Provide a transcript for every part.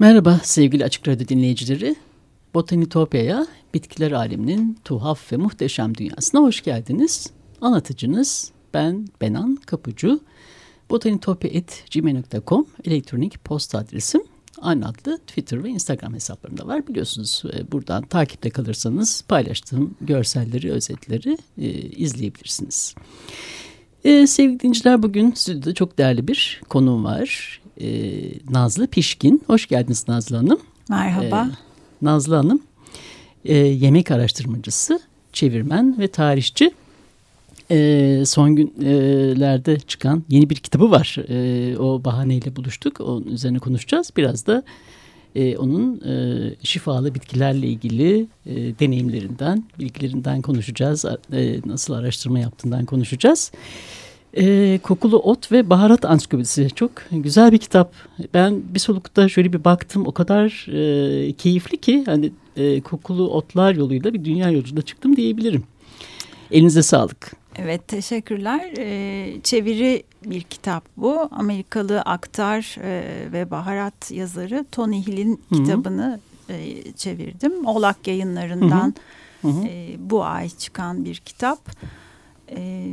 Merhaba sevgili Açık Radyo dinleyicileri. Botanitopya'ya, bitkiler aleminin tuhaf ve muhteşem dünyasına hoş geldiniz. Anlatıcınız ben Benan Kapucu. botanitopya.gmail.com elektronik posta adresim. Aynı adlı Twitter ve Instagram hesaplarımda var. Biliyorsunuz e, buradan takipte kalırsanız paylaştığım görselleri, özetleri e, izleyebilirsiniz. E, sevgili dinleyiciler bugün stüdyoda çok değerli bir konuğum var e, Nazlı Pişkin. Hoş geldiniz Nazlı Hanım. Merhaba. E, Nazlı Hanım e, yemek araştırmacısı, çevirmen ve tarihçi. E, son günlerde çıkan yeni bir kitabı var. E, o bahaneyle buluştuk. Onun üzerine konuşacağız. Biraz da e, onun e, şifalı bitkilerle ilgili e, deneyimlerinden, bilgilerinden konuşacağız. E, nasıl araştırma yaptığından konuşacağız. E, kokulu ot ve baharat ansiklopedisi çok güzel bir kitap. Ben bir solukta şöyle bir baktım o kadar e, keyifli ki hani e, kokulu otlar yoluyla bir dünya yolculuğuna çıktım diyebilirim. Elinize sağlık. Evet teşekkürler. Ee, çeviri bir kitap bu. Amerikalı aktar e, ve baharat yazarı Tony Hill'in kitabını e, çevirdim. Oğlak yayınlarından Hı -hı. E, bu ay çıkan bir kitap. E,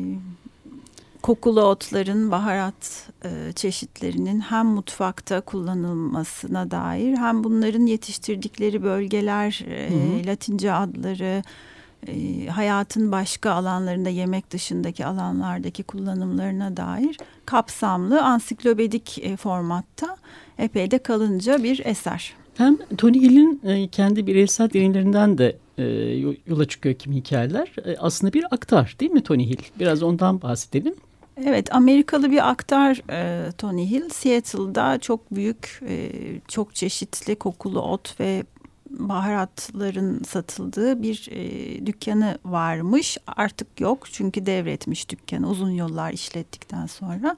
kokulu otların, baharat e, çeşitlerinin hem mutfakta kullanılmasına dair hem bunların yetiştirdikleri bölgeler, e, hı hı. Latince adları, e, hayatın başka alanlarında yemek dışındaki alanlardaki kullanımlarına dair kapsamlı ansiklopedik e, formatta epey de kalınca bir eser. Hem Tony Hill'in e, kendi bireysel deneyimlerinden de e, yola çıkıyor kimi hikayeler. E, aslında bir aktar değil mi Tony Hill? Biraz ondan bahsedelim. Evet, Amerikalı bir aktar e, Tony Hill. Seattle'da çok büyük, e, çok çeşitli kokulu ot ve baharatların satıldığı bir e, dükkanı varmış. Artık yok çünkü devretmiş dükkanı uzun yıllar işlettikten sonra.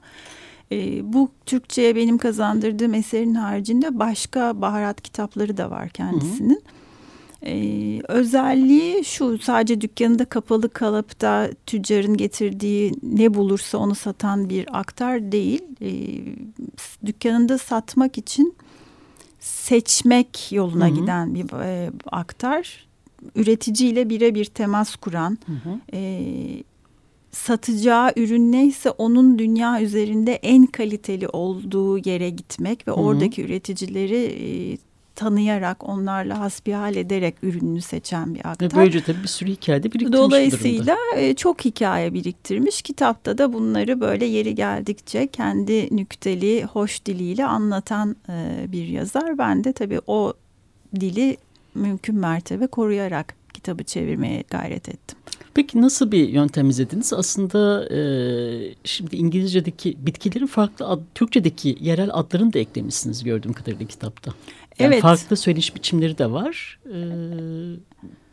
E, bu Türkçe'ye benim kazandırdığım eserin haricinde başka baharat kitapları da var kendisinin. Hı hı. Ee, özelliği şu sadece dükkanında kapalı kalıp da tüccarın getirdiği ne bulursa onu satan bir aktar değil. Ee, dükkanında satmak için seçmek yoluna hı hı. giden bir e, aktar. Üreticiyle birebir temas kuran, hı hı. E, satacağı ürün neyse onun dünya üzerinde en kaliteli olduğu yere gitmek ve hı hı. oradaki üreticileri e, tanıyarak onlarla hasbihal ederek ürününü seçen bir aktar. Ve böylece tabii bir sürü hikaye de biriktirmiş Dolayısıyla durumda. E, çok hikaye biriktirmiş. Kitapta da bunları böyle yeri geldikçe kendi nükteli, hoş diliyle anlatan e, bir yazar. Ben de tabii o dili mümkün mertebe koruyarak kitabı çevirmeye gayret ettim. Peki nasıl bir yöntem izlediniz? Aslında e, şimdi İngilizce'deki bitkilerin farklı ad, Türkçe'deki yerel adlarını da eklemişsiniz gördüğüm kadarıyla kitapta. Yani evet. Farklı söyleyiş biçimleri de var. Ee,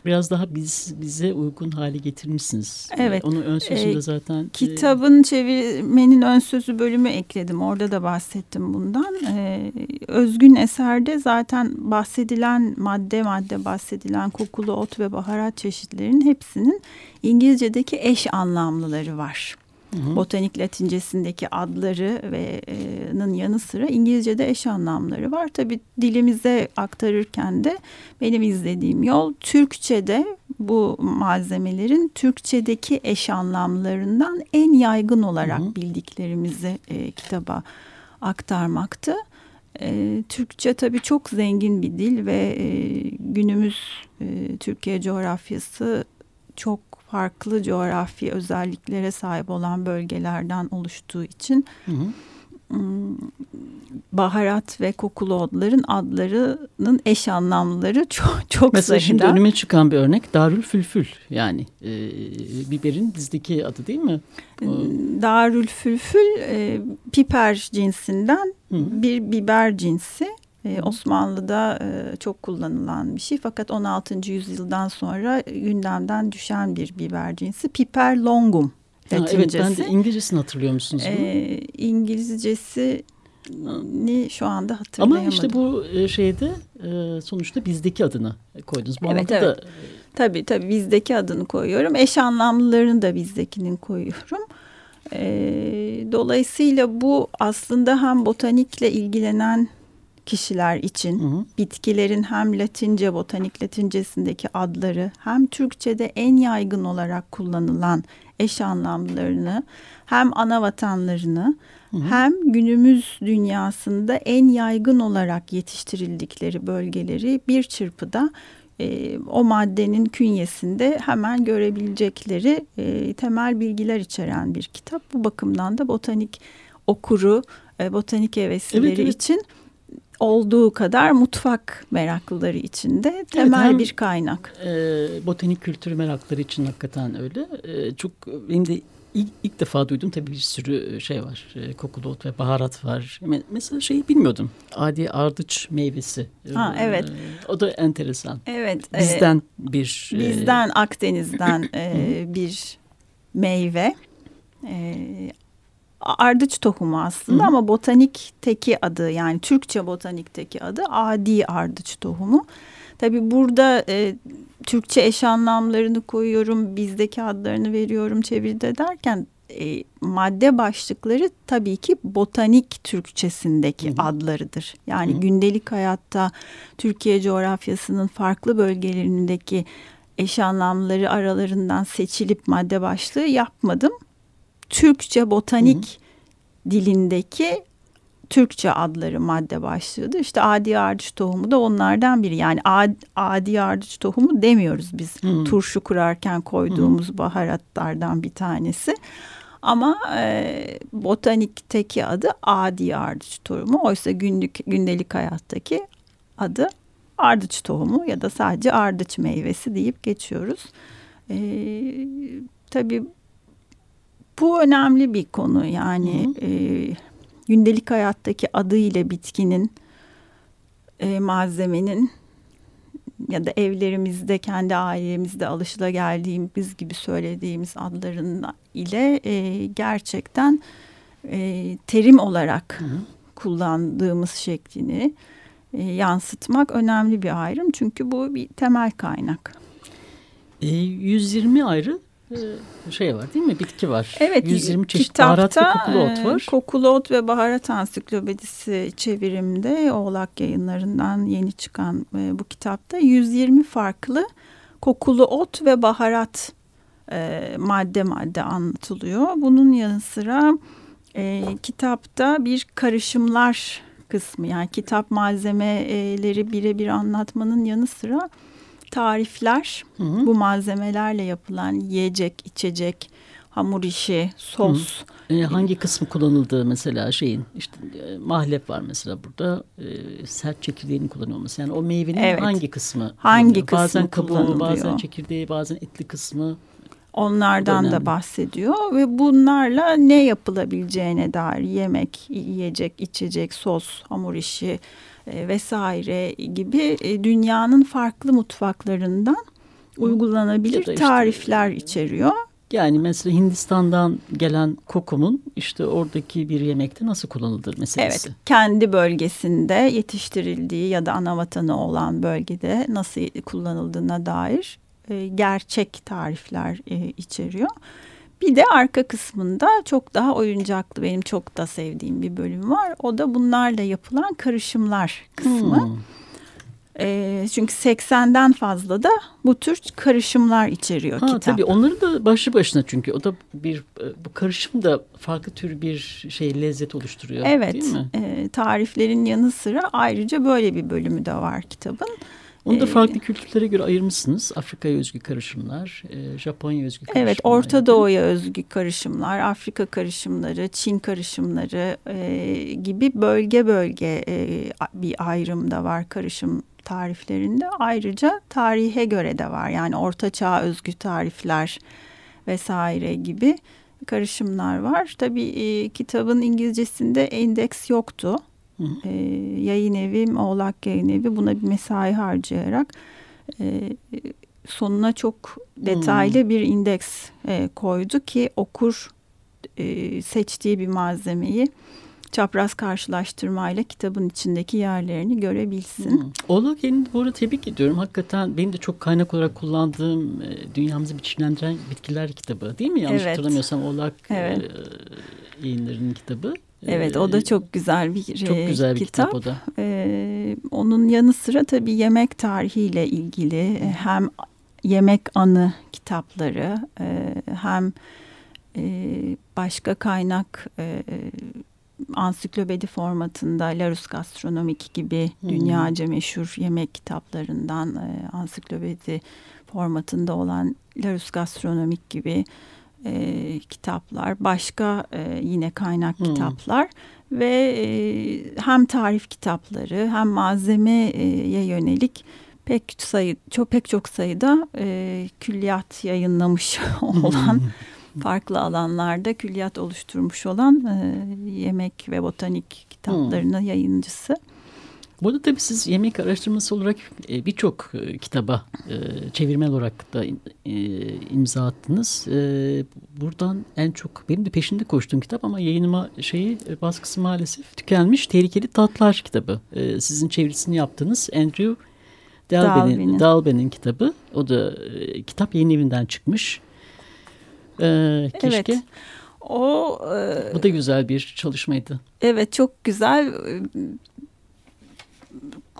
biraz daha biz bize uygun hale getirmişsiniz. Evet. Onu ön sözünde ee, zaten. E, kitabın çevirmenin ön sözü bölümü ekledim. Orada da bahsettim bundan. Ee, özgün eserde zaten bahsedilen madde madde bahsedilen kokulu ot ve baharat çeşitlerinin hepsinin İngilizce'deki eş anlamlıları var. Hı Botanik latincesindeki adları ve'nin yanı sıra İngilizce'de eş anlamları var. Tabii dilimize aktarırken de benim izlediğim yol Türkçe'de bu malzemelerin Türkçedeki eş anlamlarından en yaygın olarak hı bildiklerimizi e, kitaba aktarmaktı. E, Türkçe tabii çok zengin bir dil ve e, günümüz e, Türkiye coğrafyası çok farklı coğrafi özelliklere sahip olan bölgelerden oluştuğu için hı hı. Hmm, baharat ve kokulu otların adlarının eş anlamları çok çok Mesela sayıda. şimdi önüme çıkan bir örnek Darül Fülfül yani e, biberin bizdeki adı değil mi? Darül Fülfül e, piper cinsinden hı hı. bir biber cinsi. Ee, Osmanlı'da e, çok kullanılan bir şey fakat 16. yüzyıldan sonra gündemden düşen bir biber cinsi piper longum. Ha, evet ben de İngilizcesini hatırlıyor musunuz? Ee, İngilizcesi ni şu anda hatırlayamadım. Ama işte bu e, şeyde e, sonuçta bizdeki adını koydunuz. Bu evet, evet. Da... Tabii tabii bizdeki adını koyuyorum. Eş anlamlılarını da bizdekinin koyuyorum. E, dolayısıyla bu aslında hem botanikle ilgilenen kişiler için hı hı. bitkilerin hem Latince botanik Latincesindeki adları hem Türkçe'de en yaygın olarak kullanılan eş anlamlarını hem ana vatanlarını hı hı. hem günümüz dünyasında en yaygın olarak yetiştirildikleri bölgeleri bir çırpıda e, o maddenin künyesinde hemen görebilecekleri e, temel bilgiler içeren bir kitap. Bu bakımdan da botanik okuru, e, botanik heveslileri evet, evet. için olduğu kadar mutfak meraklıları için de temel evet, bir kaynak. E, botanik kültürü merakları için hakikaten öyle. E, çok benim de ilk, ilk defa duydum tabii bir sürü şey var. E, kokulu ot ve baharat var. Mesela şeyi bilmiyordum. Adi ardıç meyvesi. Ha, evet. E, o da enteresan. Evet. Bizden e, bir. Bizden e, Akdeniz'den e, bir meyve. E, ardıç tohumu aslında Hı. ama botanik teki adı yani Türkçe botanik teki adı adi ardıç tohumu. Tabi burada e, Türkçe eş anlamlarını koyuyorum, bizdeki adlarını veriyorum çeviride derken e, madde başlıkları tabii ki botanik Türkçesindeki Hı. adlarıdır. Yani Hı. gündelik hayatta Türkiye coğrafyasının farklı bölgelerindeki eş anlamları aralarından seçilip madde başlığı yapmadım. Türkçe botanik Hı. dilindeki Türkçe adları madde başlığıdır. İşte adi ardıç tohumu da onlardan biri. Yani adi, adi ardıç tohumu demiyoruz biz. Hmm. Turşu kurarken koyduğumuz hmm. baharatlardan bir tanesi. Ama e, botanikteki adı adi ardıç tohumu. Oysa günlük gündelik hayattaki adı ardıç tohumu ya da sadece ardıç meyvesi deyip geçiyoruz. E, tabii bu önemli bir konu yani. Hı E, gündelik hayattaki adı ile bitkinin, e, malzemenin ya da evlerimizde kendi ailemizde alışılageldiğimiz gibi söylediğimiz adların ile e, gerçekten e, terim olarak hı hı. kullandığımız şeklini e, yansıtmak önemli bir ayrım. Çünkü bu bir temel kaynak. E, 120 ayrı şey var değil mi? Bitki var. Evet. 120 çeşit kitapta, baharat ve kokulu ot e, var. Kokulu ot ve baharat ansiklopedisi çevirimde Oğlak yayınlarından yeni çıkan e, bu kitapta 120 farklı kokulu ot ve baharat e, madde madde anlatılıyor. Bunun yanı sıra e, kitapta bir karışımlar kısmı yani kitap malzemeleri birebir anlatmanın yanı sıra tarifler, hı hı. bu malzemelerle yapılan yiyecek, içecek, hamur işi, sos. Hı. E, hangi kısmı kullanıldığı mesela şeyin işte e, mahlep var mesela burada e, sert çekirdeğini kullanıyor olması. Yani o meyvenin evet. hangi kısmı? Hangi kısmı Bazen kabuğu, bazen çekirdeği, bazen etli kısmı. Onlardan da bahsediyor ve bunlarla ne yapılabileceğine dair yemek, yiyecek, içecek, sos, hamur işi, e, vesaire gibi e, dünyanın farklı mutfaklarından uygulanabilir işte, tarifler içeriyor. Yani mesela Hindistan'dan gelen kokumun işte oradaki bir yemekte nasıl kullanılır meselesi. Evet, kendi bölgesinde yetiştirildiği ya da ana vatanı olan bölgede nasıl kullanıldığına dair e, gerçek tarifler e, içeriyor. Bir de arka kısmında çok daha oyuncaklı benim çok da sevdiğim bir bölüm var. O da bunlarla yapılan karışımlar kısmı. Hmm. E, çünkü 80'den fazla da bu tür karışımlar içeriyor ha, kitap. Tabii onları da başlı başına çünkü o da bir bu karışım da farklı tür bir şey lezzet oluşturuyor evet, değil mi? Evet tariflerin yanı sıra ayrıca böyle bir bölümü de var kitabın. Onu da ee, farklı kültürlere göre ayırmışsınız. Afrika'ya özgü karışımlar, e, Japonya özgü karışımlar. Evet, Orta Doğu'ya özgü karışımlar, Afrika karışımları, Çin karışımları e, gibi bölge bölge e, bir ayrım da var karışım tariflerinde. Ayrıca tarihe göre de var. Yani Orta Çağ özgü tarifler vesaire gibi karışımlar var. Tabii e, kitabın İngilizcesinde endeks yoktu. E, yayın evi, Oğlak Yayın Evi buna bir mesai harcayarak e, sonuna çok detaylı hmm. bir indeks e, koydu ki okur e, seçtiği bir malzemeyi çapraz karşılaştırmayla kitabın içindeki yerlerini görebilsin. Hmm. Oğlak Yayın'ı bu arada tebrik ediyorum. Hakikaten benim de çok kaynak olarak kullandığım e, dünyamızı biçimlendiren bitkiler kitabı değil mi? Yanlış evet. hatırlamıyorsam Oğlak evet. e, yayınlarının kitabı. Evet o da çok güzel bir çok güzel bir kitap, kitap o da. Ee, onun yanı sıra tabii yemek tarihiyle ilgili hem yemek anı kitapları hem başka kaynak ansiklopedi formatında Larus Gastronomik gibi hmm. dünyaca meşhur yemek kitaplarından e, ansiklopedi formatında olan Larus Gastronomik gibi e, kitaplar, başka e, yine kaynak hmm. kitaplar ve e, hem tarif kitapları hem malzemeye yönelik pek sayı çok pek çok sayıda e, külliyat yayınlamış olan farklı alanlarda külliyat oluşturmuş olan e, yemek ve botanik kitaplarının hmm. yayıncısı. Burada tabii siz yemek araştırması olarak e, birçok e, kitaba e, çevirmel olarak da imza attınız. Buradan en çok benim de peşinde koştuğum kitap ama yayınıma şeyi baskısı maalesef tükenmiş. Tehlikeli Tatlar kitabı. Sizin çevirisini yaptığınız Andrew Dalben'in Dalben'in kitabı. O da kitap yayın evinden çıkmış. Keşke. Evet. O e, bu da güzel bir çalışmaydı. Evet çok güzel.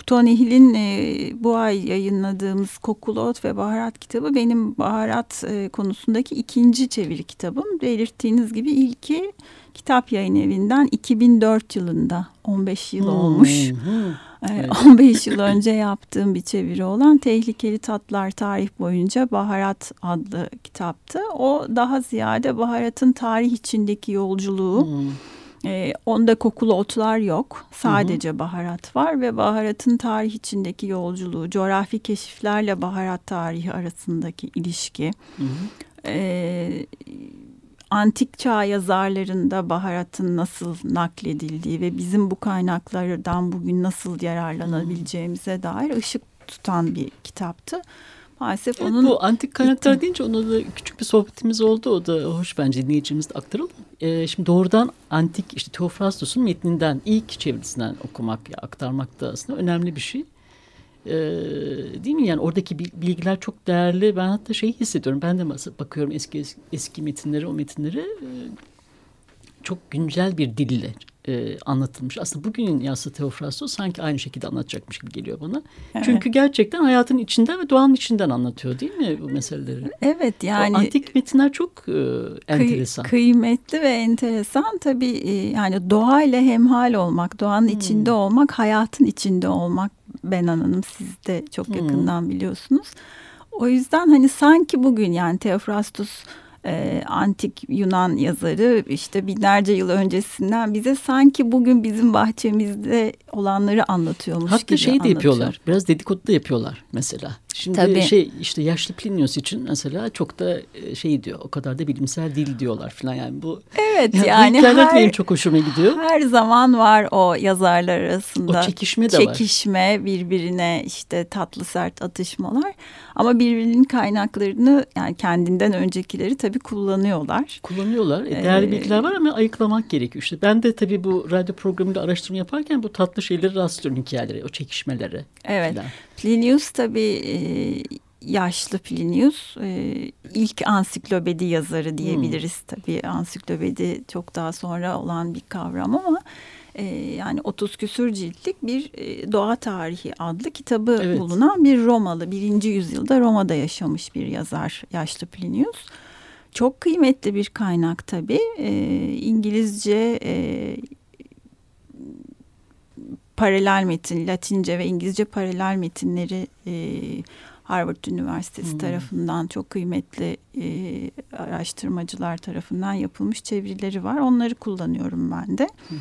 Tony Hill'in e, bu ay yayınladığımız Kokulu Ot ve Baharat kitabı benim baharat e, konusundaki ikinci çeviri kitabım. Belirttiğiniz gibi ilki kitap yayın evinden 2004 yılında 15 yıl hmm. olmuş. Hmm. Evet. 15 yıl önce yaptığım bir çeviri olan Tehlikeli Tatlar Tarih Boyunca Baharat adlı kitaptı. O daha ziyade baharatın tarih içindeki yolculuğu. Hmm. E, onda kokulu otlar yok. Sadece hı baharat var ve baharatın tarih içindeki yolculuğu, coğrafi keşiflerle baharat tarihi arasındaki ilişki. Hı E, antik çağ yazarlarında baharatın nasıl nakledildiği ve bizim bu kaynaklardan bugün nasıl yararlanabileceğimize dair ışık tutan bir kitaptı. Maalesef evet, onun... Bu antik kaynaklar deyince ona da küçük bir sohbetimiz oldu. O da hoş bence dinleyicimiz de aktaralım. Ee, şimdi doğrudan antik işte Teofrastos'un metninden ilk çevirisinden okumak ya aktarmak da aslında önemli bir şey. Ee, değil mi yani oradaki bilgiler çok değerli. Ben hatta şeyi hissediyorum. Ben de bakıyorum eski eski, metinleri, o metinleri e, çok güncel bir dille e, anlatılmış. Aslında bugünün yazısı Teofrastos sanki aynı şekilde anlatacakmış gibi geliyor bana. Evet. Çünkü gerçekten hayatın içinden ve doğanın içinden anlatıyor değil mi bu meseleleri? Evet yani. O antik metinler çok e, enteresan. Kıy, kıymetli ve enteresan. Tabii e, yani doğayla hemhal olmak, doğanın hmm. içinde olmak, hayatın içinde olmak Benan Hanım siz de çok hmm. yakından hmm. biliyorsunuz. O yüzden hani sanki bugün yani Teofrastos e, antik Yunan yazarı işte binlerce yıl öncesinden bize sanki bugün bizim bahçemizde olanları anlatıyormuş Hatta gibi şey de yapıyorlar biraz dedikodu da yapıyorlar mesela. Şimdi Tabii. şey işte yaşlı Plinius için mesela çok da e, şey diyor o kadar da bilimsel değil diyorlar falan yani bu. Evet yani, yani bu her, benim çok hoşuma gidiyor. Her zaman var o yazarlar arasında. O çekişme de çekişme, var. Çekişme birbirine işte tatlı sert atışmalar ama birbirinin kaynaklarını yani kendinden öncekileri tabii kullanıyorlar. Kullanıyorlar. E, değerli ee, bilgiler var ama ayıklamak gerekiyor. İşte ben de tabii bu radyo programında araştırma yaparken bu tatlı şeyleri rastlıyorum hikayeleri, o çekişmelere. Evet. Falan. Plinius tabii e, yaşlı Plinius e, ilk ansiklopedi yazarı diyebiliriz. Hmm. Tabii ansiklopedi çok daha sonra olan bir kavram ama e, yani 30 küsür ciltlik bir doğa tarihi adlı kitabı evet. bulunan bir Romalı. Birinci yüzyılda Roma'da yaşamış bir yazar yaşlı Plinius. Çok kıymetli bir kaynak tabii. E, İngilizce e, paralel metin, Latince ve İngilizce paralel metinleri e, Harvard Üniversitesi hmm. tarafından çok kıymetli e, araştırmacılar tarafından yapılmış çevirileri var. Onları kullanıyorum ben de. Hı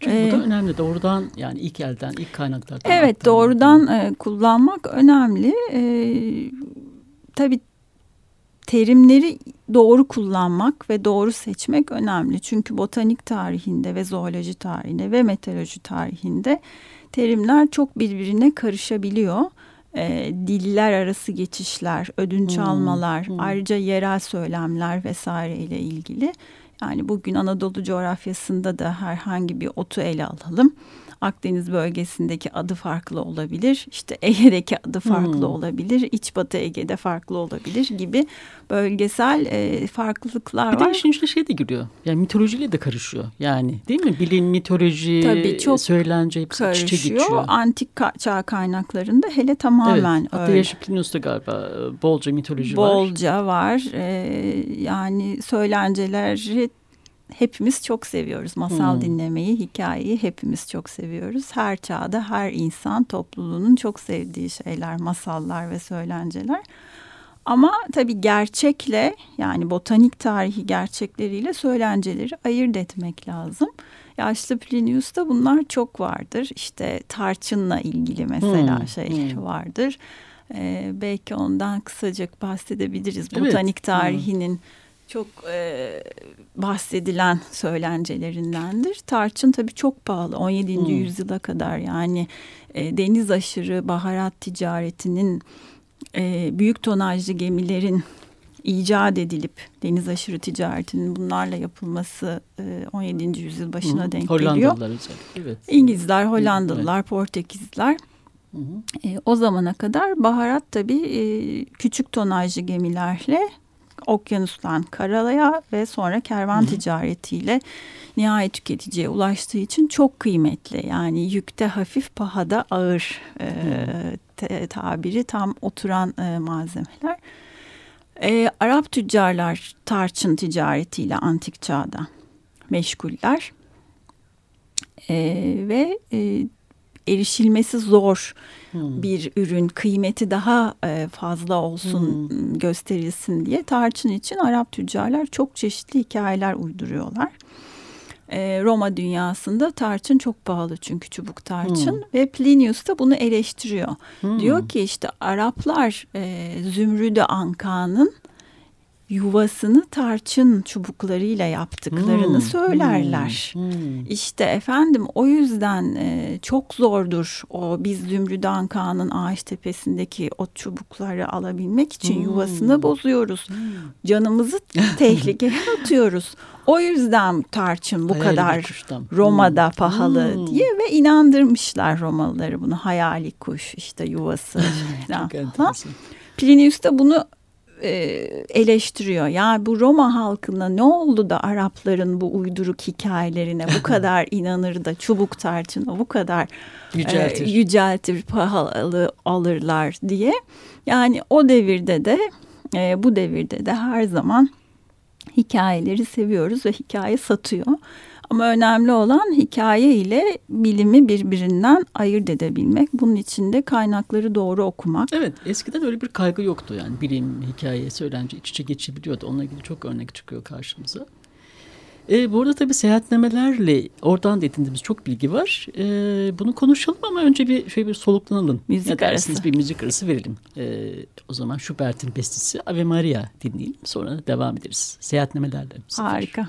Çünkü ee, bu da ee, önemli. Doğrudan yani ilk elden, ilk kaynaklardan. Evet doğrudan e, kullanmak önemli. E, tabii terimleri doğru kullanmak ve doğru seçmek önemli. Çünkü botanik tarihinde ve zooloji tarihinde ve meteoroloji tarihinde terimler çok birbirine karışabiliyor. E, diller arası geçişler, ödünç hmm. almalar, hmm. ayrıca yerel söylemler vesaire ile ilgili. Yani bugün Anadolu coğrafyasında da herhangi bir otu ele alalım. Akdeniz bölgesindeki adı farklı olabilir. İşte Ege'deki adı farklı hmm. olabilir. İç Batı Ege'de farklı olabilir gibi bölgesel e, farklılıklar bir var. Bir de işin içine şey de giriyor. Yani mitolojiyle de karışıyor. Yani değil mi? Bilim, mitoloji, Tabii çok söylence hepsi karışıyor. iç içe geçiyor. Antik çağ kaynaklarında hele tamamen evet, öyle. Hatta galiba e, bolca mitoloji bolca var. Bolca var. Ee, yani söylenceleri hepimiz çok seviyoruz. Masal hmm. dinlemeyi, hikayeyi hepimiz çok seviyoruz. Her çağda her insan topluluğunun çok sevdiği şeyler, masallar ve söylenceler. Ama tabii gerçekle yani botanik tarihi gerçekleriyle söylenceleri ayırt etmek lazım. Yaşlı Plinius'ta bunlar çok vardır. İşte tarçınla ilgili mesela hmm. şey hmm. vardır. Ee, belki ondan kısaca bahsedebiliriz. Evet. Botanik tarihinin hmm çok e, bahsedilen söylencelerindendir. Tarçın tabii çok pahalı 17. Hmm. yüzyıla kadar yani e, deniz aşırı baharat ticaretinin e, büyük tonajlı gemilerin icat edilip deniz aşırı ticaretinin bunlarla yapılması e, 17. yüzyıl başına Hı, denk geliyor. Evet. İngilizler, Hollandalılar, evet. Portekizler. Hı hı. E, o zamana kadar baharat tabii e, küçük tonajlı gemilerle okyanustan karalaya ve sonra kervan Hı-hı. ticaretiyle nihayet tüketiciye ulaştığı için çok kıymetli. Yani yükte hafif pahada ağır e, te, tabiri tam oturan e, malzemeler. E, Arap tüccarlar tarçın ticaretiyle antik çağda meşguller. E, ve e, erişilmesi zor hmm. bir ürün kıymeti daha e, fazla olsun hmm. gösterilsin diye tarçın için Arap tüccarlar çok çeşitli hikayeler uyduruyorlar. E, Roma dünyasında tarçın çok pahalı çünkü çubuk tarçın hmm. ve Plinius da bunu eleştiriyor. Hmm. Diyor ki işte Araplar e, Zümrüdü Anka'nın yuvasını tarçın çubuklarıyla yaptıklarını hmm, söylerler. Hmm, hmm. İşte efendim o yüzden e, çok zordur o biz Zümrüdan Kağan'ın ağaç tepesindeki o çubukları alabilmek için hmm. yuvasını bozuyoruz. Hmm. Canımızı tehlikeye atıyoruz. O yüzden tarçın bu hayali kadar Roma'da hmm. pahalı hmm. diye ve inandırmışlar Romalıları bunu hayali kuş işte yuvası falan. Plinius da bunu e, eleştiriyor. Yani bu Roma halkına ne oldu da Arapların bu uyduruk hikayelerine bu kadar inanır da çubuk tarçına bu kadar yüceltir, e, yüceltir pahalı alırlar diye. Yani o devirde de e, bu devirde de her zaman hikayeleri seviyoruz ve hikaye satıyor. Ama önemli olan hikaye ile bilimi birbirinden ayırt edebilmek. Bunun için de kaynakları doğru okumak. Evet eskiden öyle bir kaygı yoktu yani bilim, hikaye, söylence iç içe geçebiliyordu. Onunla ilgili çok örnek çıkıyor karşımıza. E, bu arada tabii seyahatlemelerle oradan da edindiğimiz çok bilgi var. E, bunu konuşalım ama önce bir şöyle bir soluklanalım. Müzik ne dersiniz? Bir müzik arası verelim. E, o zaman Schubert'in bestesi Ave Maria dinleyelim. Sonra devam ederiz. Seyahatlemelerle. Harika.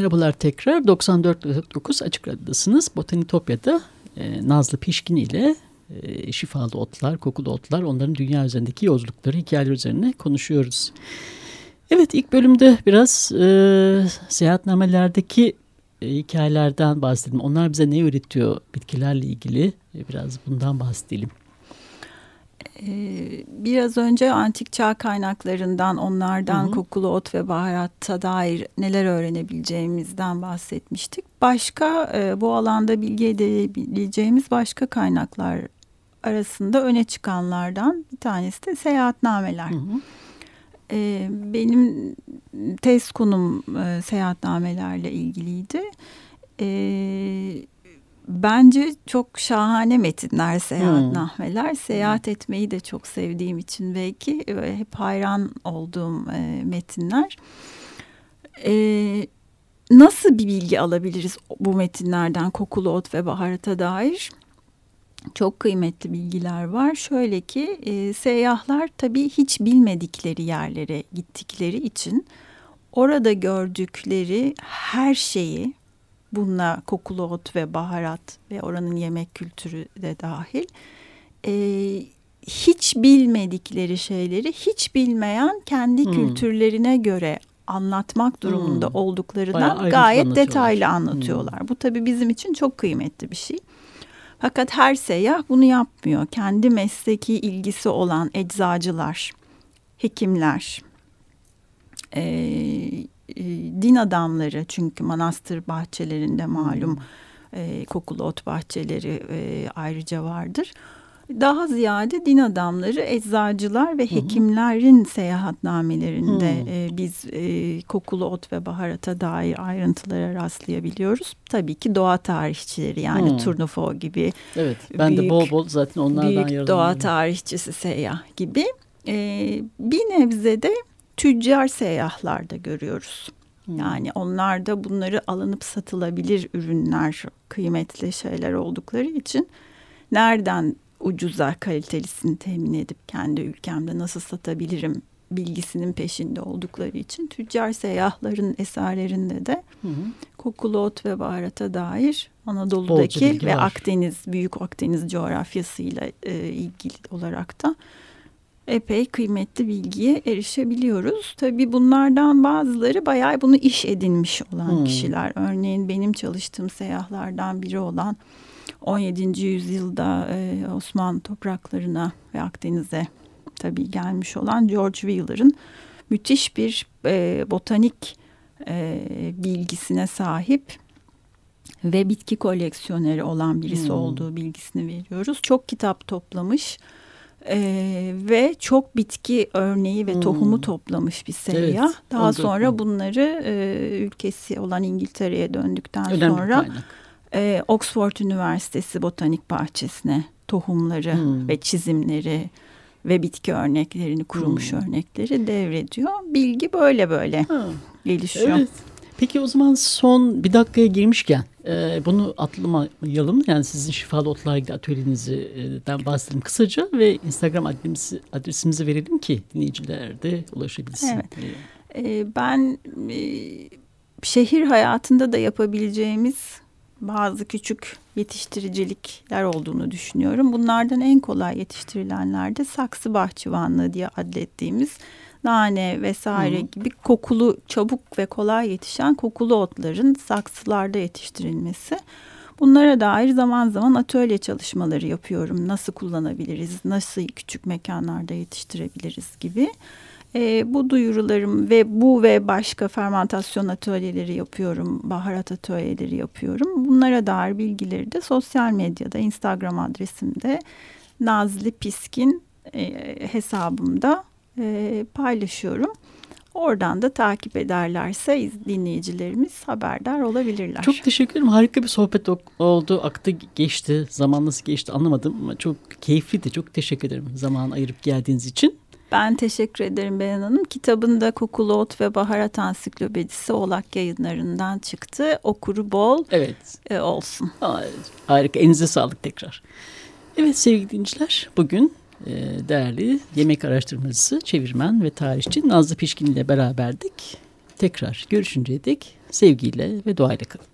Merhabalar tekrar 94.9 Açık Radyo'dasınız. Botanitopya'da e, Nazlı Pişkin ile e, şifalı otlar, kokulu otlar, onların dünya üzerindeki yolculukları, hikayeler üzerine konuşuyoruz. Evet ilk bölümde biraz e, seyahatnamelerdeki e, hikayelerden bahsedelim. Onlar bize ne öğretiyor bitkilerle ilgili? E, biraz bundan bahsedelim. Ee, biraz önce antik çağ kaynaklarından, onlardan hı hı. kokulu ot ve baharatta dair neler öğrenebileceğimizden bahsetmiştik. Başka e, bu alanda bilgi edebileceğimiz başka kaynaklar arasında öne çıkanlardan bir tanesi de seyahatnameler. Hı hı. Ee, benim tez konum e, seyahatnamelerle ilgiliydi. Bence çok şahane metinler, seyahatnahmeler. Hmm. Seyahat etmeyi de çok sevdiğim için belki hep hayran olduğum e, metinler. E, nasıl bir bilgi alabiliriz bu metinlerden kokulu ot ve baharata dair? Çok kıymetli bilgiler var. Şöyle ki e, seyyahlar tabii hiç bilmedikleri yerlere gittikleri için orada gördükleri her şeyi Bununla kokulu ot ve baharat ve oranın yemek kültürü de dahil. E, hiç bilmedikleri şeyleri hiç bilmeyen kendi hmm. kültürlerine göre anlatmak durumunda hmm. olduklarından gayet detaylı anlatıyorlar. Hmm. Bu tabii bizim için çok kıymetli bir şey. Fakat her seyyah bunu yapmıyor. Kendi mesleki ilgisi olan eczacılar, hekimler, e, din adamları çünkü manastır bahçelerinde malum hmm. e, kokulu ot bahçeleri e, ayrıca vardır. Daha ziyade din adamları, eczacılar ve hekimlerin hmm. seyahatnamelerinde hmm. e, biz e, kokulu ot ve baharata dair ayrıntılara rastlayabiliyoruz. Tabii ki doğa tarihçileri yani hmm. Turnufo gibi. Evet ben büyük, de bol bol zaten onlardan Büyük doğa tarihçisi seyyah gibi. E, bir nebze de tüccar seyyahlarda görüyoruz. Yani onlar da bunları alınıp satılabilir ürünler, kıymetli şeyler oldukları için nereden ucuza kalitelisini temin edip kendi ülkemde nasıl satabilirim bilgisinin peşinde oldukları için tüccar seyyahların eserlerinde de hı hı. kokulu ot ve baharata dair Anadolu'daki ve var. Akdeniz, Büyük Akdeniz coğrafyasıyla e, ilgili olarak da epey kıymetli bilgiye erişebiliyoruz. Tabii bunlardan bazıları bayağı bunu iş edinmiş olan hmm. kişiler. Örneğin benim çalıştığım seyyahlardan biri olan 17. yüzyılda e, Osmanlı topraklarına ve Akdeniz'e tabii gelmiş olan George Wheeler'ın müthiş bir e, botanik e, bilgisine sahip ve bitki koleksiyoneri olan birisi hmm. olduğu bilgisini veriyoruz. Çok kitap toplamış ee, ve çok bitki örneği ve hmm. tohumu toplamış bir seyyah. Evet, Daha sonra bunları e, ülkesi olan İngiltere'ye döndükten Önemli sonra e, Oxford Üniversitesi Botanik Bahçesi'ne tohumları hmm. ve çizimleri ve bitki örneklerini, kurumuş hmm. örnekleri devrediyor. Bilgi böyle böyle hmm. gelişiyor. Evet. Peki o zaman son bir dakikaya girmişken e, bunu atlamayalım. Yani sizin şifalı otlarla ilgili atölyenizden bahsedelim kısaca ve Instagram adresimizi, adresimizi verelim ki dinleyiciler de ulaşabilsin. Evet. E, ben e, şehir hayatında da yapabileceğimiz bazı küçük yetiştiricilikler olduğunu düşünüyorum. Bunlardan en kolay yetiştirilenler de saksı bahçıvanlığı diye adlettiğimiz nane vesaire Hı. gibi kokulu çabuk ve kolay yetişen kokulu otların saksılarda yetiştirilmesi. Bunlara dair zaman zaman atölye çalışmaları yapıyorum. Nasıl kullanabiliriz, nasıl küçük mekanlarda yetiştirebiliriz gibi. E, bu duyurularım ve bu ve başka fermentasyon atölyeleri yapıyorum, baharat atölyeleri yapıyorum. Bunlara dair bilgileri de sosyal medyada, Instagram adresimde Nazlı Piskin e, hesabımda e, paylaşıyorum. Oradan da takip ederlerse dinleyicilerimiz haberdar olabilirler. Çok teşekkür ederim. Harika bir sohbet oldu. Aktı geçti. Zaman nasıl geçti anlamadım ama çok keyifliydi. Çok teşekkür ederim zaman ayırıp geldiğiniz için. Ben teşekkür ederim Beyan Hanım. Kitabında Kokulu Ot ve Baharat Ansiklopedisi Olak yayınlarından çıktı. Okuru bol evet. e, olsun. Harika. Elinize sağlık tekrar. Evet sevgili dinleyiciler bugün değerli yemek araştırmacısı, çevirmen ve tarihçi Nazlı Pişkin ile beraberdik. tekrar görüşünceye dek sevgiyle ve doğayla kalın.